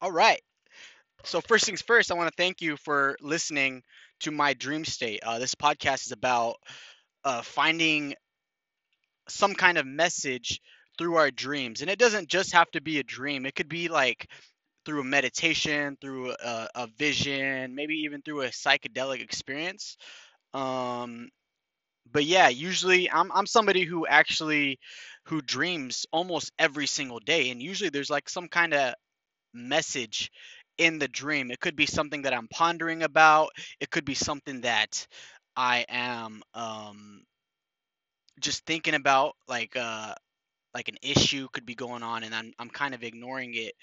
All right. So first things first, I want to thank you for listening to my dream state. Uh, this podcast is about uh, finding some kind of message through our dreams, and it doesn't just have to be a dream. It could be like through a meditation, through a, a vision, maybe even through a psychedelic experience. Um, but yeah, usually I'm I'm somebody who actually who dreams almost every single day, and usually there's like some kind of message in the dream. It could be something that I'm pondering about. It could be something that I am um, just thinking about, like uh, like an issue could be going on, and I'm I'm kind of ignoring it,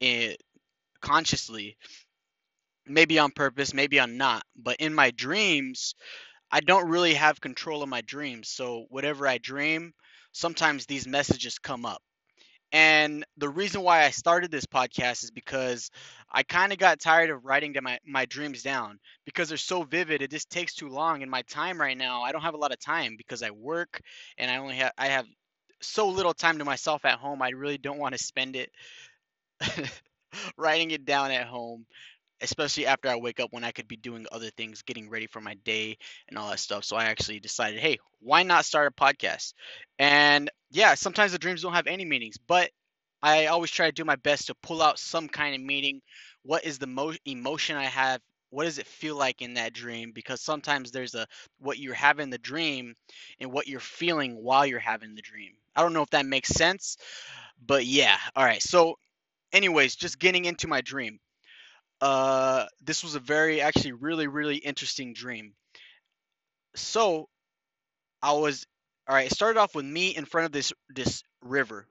it consciously. Maybe on purpose, maybe I'm not. But in my dreams, I don't really have control of my dreams. So whatever I dream, sometimes these messages come up. And the reason why I started this podcast is because I kind of got tired of writing my, my dreams down because they're so vivid. It just takes too long. In my time right now, I don't have a lot of time because I work and I only have I have so little time to myself at home. I really don't want to spend it writing it down at home especially after I wake up when I could be doing other things, getting ready for my day and all that stuff. So I actually decided, hey, why not start a podcast? And yeah, sometimes the dreams don't have any meanings, but I always try to do my best to pull out some kind of meaning. What is the mo- emotion I have? What does it feel like in that dream? Because sometimes there's a what you're having the dream and what you're feeling while you're having the dream. I don't know if that makes sense, but yeah. All right. So, anyways, just getting into my dream uh, this was a very, actually, really, really interesting dream. So, I was, all right. It started off with me in front of this this river,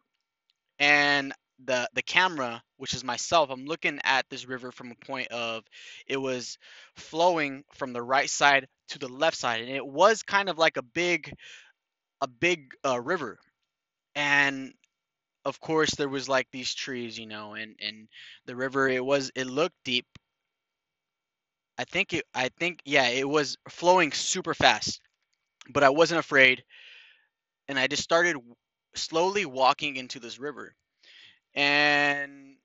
and the the camera, which is myself, I'm looking at this river from a point of, it was flowing from the right side to the left side, and it was kind of like a big, a big uh, river, and of course there was like these trees you know and and the river it was it looked deep. I think it i think yeah it was flowing super fast but i wasn't afraid and i just started slowly walking into this river and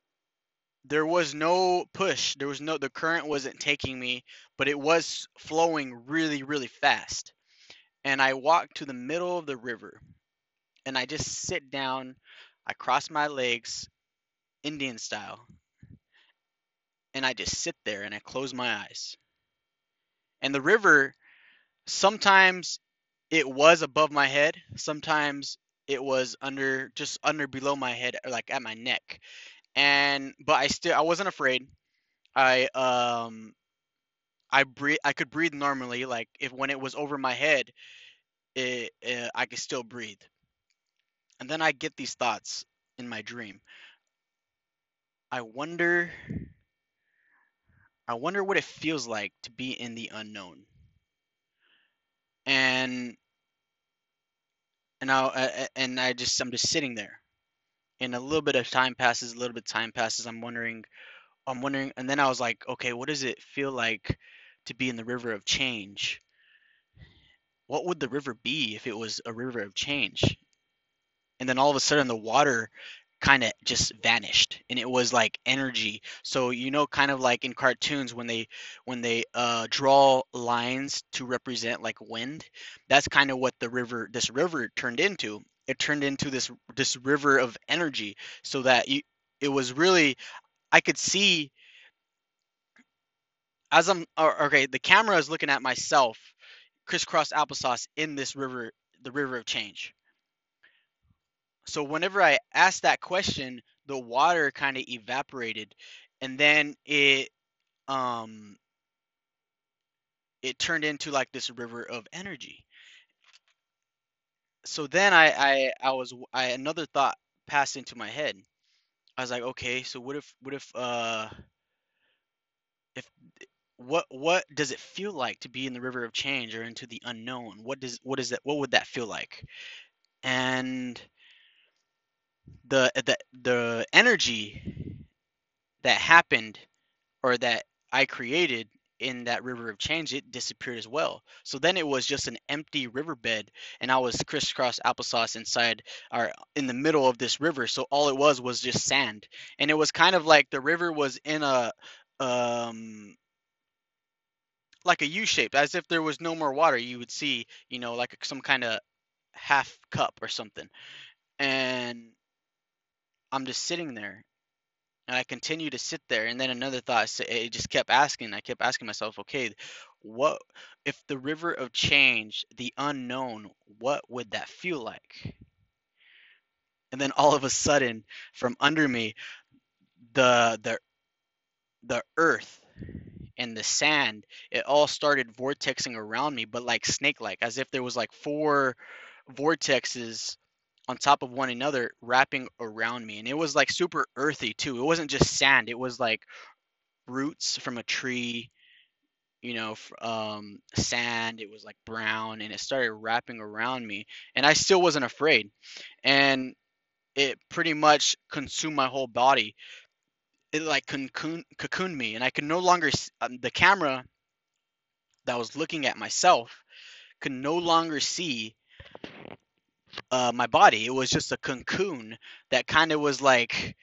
there was no push there was no the current wasn't taking me but it was flowing really really fast and i walked to the middle of the river and i just sit down I cross my legs Indian style and I just sit there and I close my eyes. And the river, sometimes it was above my head, sometimes it was under just under below my head or like at my neck. And but I still I wasn't afraid. I um I breathe I could breathe normally like if when it was over my head it, it I could still breathe. And then I get these thoughts in my dream. I wonder I wonder what it feels like to be in the unknown. And and I and I just I'm just sitting there. And a little bit of time passes, a little bit of time passes. I'm wondering I'm wondering and then I was like, okay, what does it feel like to be in the river of change? What would the river be if it was a river of change? and then all of a sudden the water kind of just vanished and it was like energy. So you know kind of like in cartoons when they when they uh, draw lines to represent like wind that's kind of what the river this river turned into. It turned into this this river of energy so that you, it was really i could see as i'm okay the camera is looking at myself crisscross applesauce in this river the river of change so whenever I asked that question, the water kind of evaporated, and then it um it turned into like this river of energy. So then I I I was I another thought passed into my head. I was like, okay, so what if what if uh if what what does it feel like to be in the river of change or into the unknown? What does what is that what would that feel like? And the the the energy that happened or that I created in that river of change, it disappeared as well. So then it was just an empty riverbed, and I was crisscross applesauce inside or in the middle of this river. So all it was was just sand, and it was kind of like the river was in a um like a U shape, as if there was no more water. You would see, you know, like some kind of half cup or something, and I'm just sitting there and I continue to sit there. And then another thought, it just kept asking. I kept asking myself, okay, what if the river of change, the unknown, what would that feel like? And then all of a sudden, from under me, the the the earth and the sand, it all started vortexing around me, but like snake-like, as if there was like four vortexes on top of one another wrapping around me and it was like super earthy too. It wasn't just sand it was like roots from a tree you know um, sand it was like brown and it started wrapping around me and i still wasn't afraid and it pretty much consumed my whole body. It like cocoon, cocooned me and i could no longer um, the camera that was looking at myself could no longer see uh, my body. It was just a cocoon that kind of was like,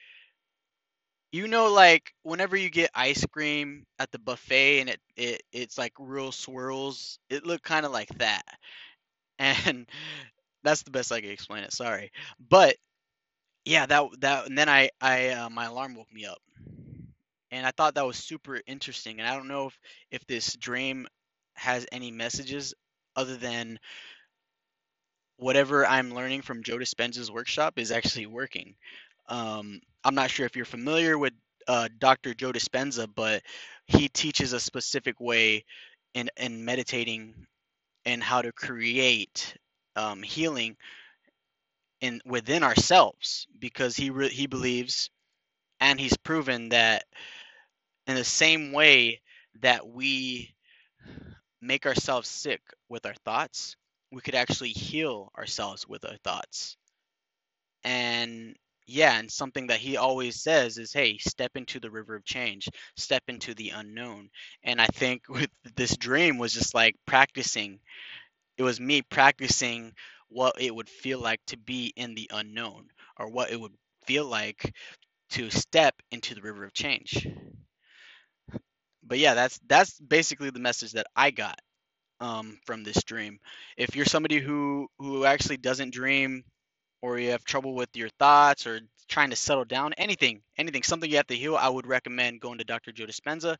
you know, like whenever you get ice cream at the buffet and it, it it's like real swirls. It looked kind of like that, and that's the best I can explain it. Sorry, but yeah, that that and then I I uh, my alarm woke me up, and I thought that was super interesting. And I don't know if if this dream has any messages other than whatever I'm learning from Joe Dispenza's workshop is actually working. Um, I'm not sure if you're familiar with uh, Dr. Joe Dispenza, but he teaches a specific way in, in meditating and how to create um, healing in within ourselves because he re- he believes and he's proven that in the same way that we make ourselves sick with our thoughts we could actually heal ourselves with our thoughts. And yeah, and something that he always says is, hey, step into the river of change, step into the unknown. And I think with this dream was just like practicing. It was me practicing what it would feel like to be in the unknown or what it would feel like to step into the river of change. But yeah, that's that's basically the message that I got um, from this dream. If you're somebody who who actually doesn't dream, or you have trouble with your thoughts, or trying to settle down, anything, anything, something you have to heal, I would recommend going to Dr. Joe Dispenza.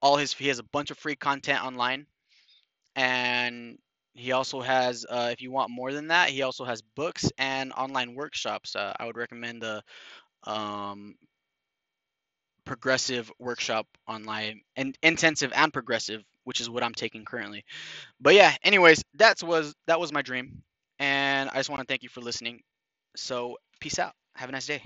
All his he has a bunch of free content online, and he also has, uh, if you want more than that, he also has books and online workshops. Uh, I would recommend the um, progressive workshop online and intensive and progressive which is what I'm taking currently. But yeah, anyways, that was that was my dream, and I just want to thank you for listening. So peace out. Have a nice day.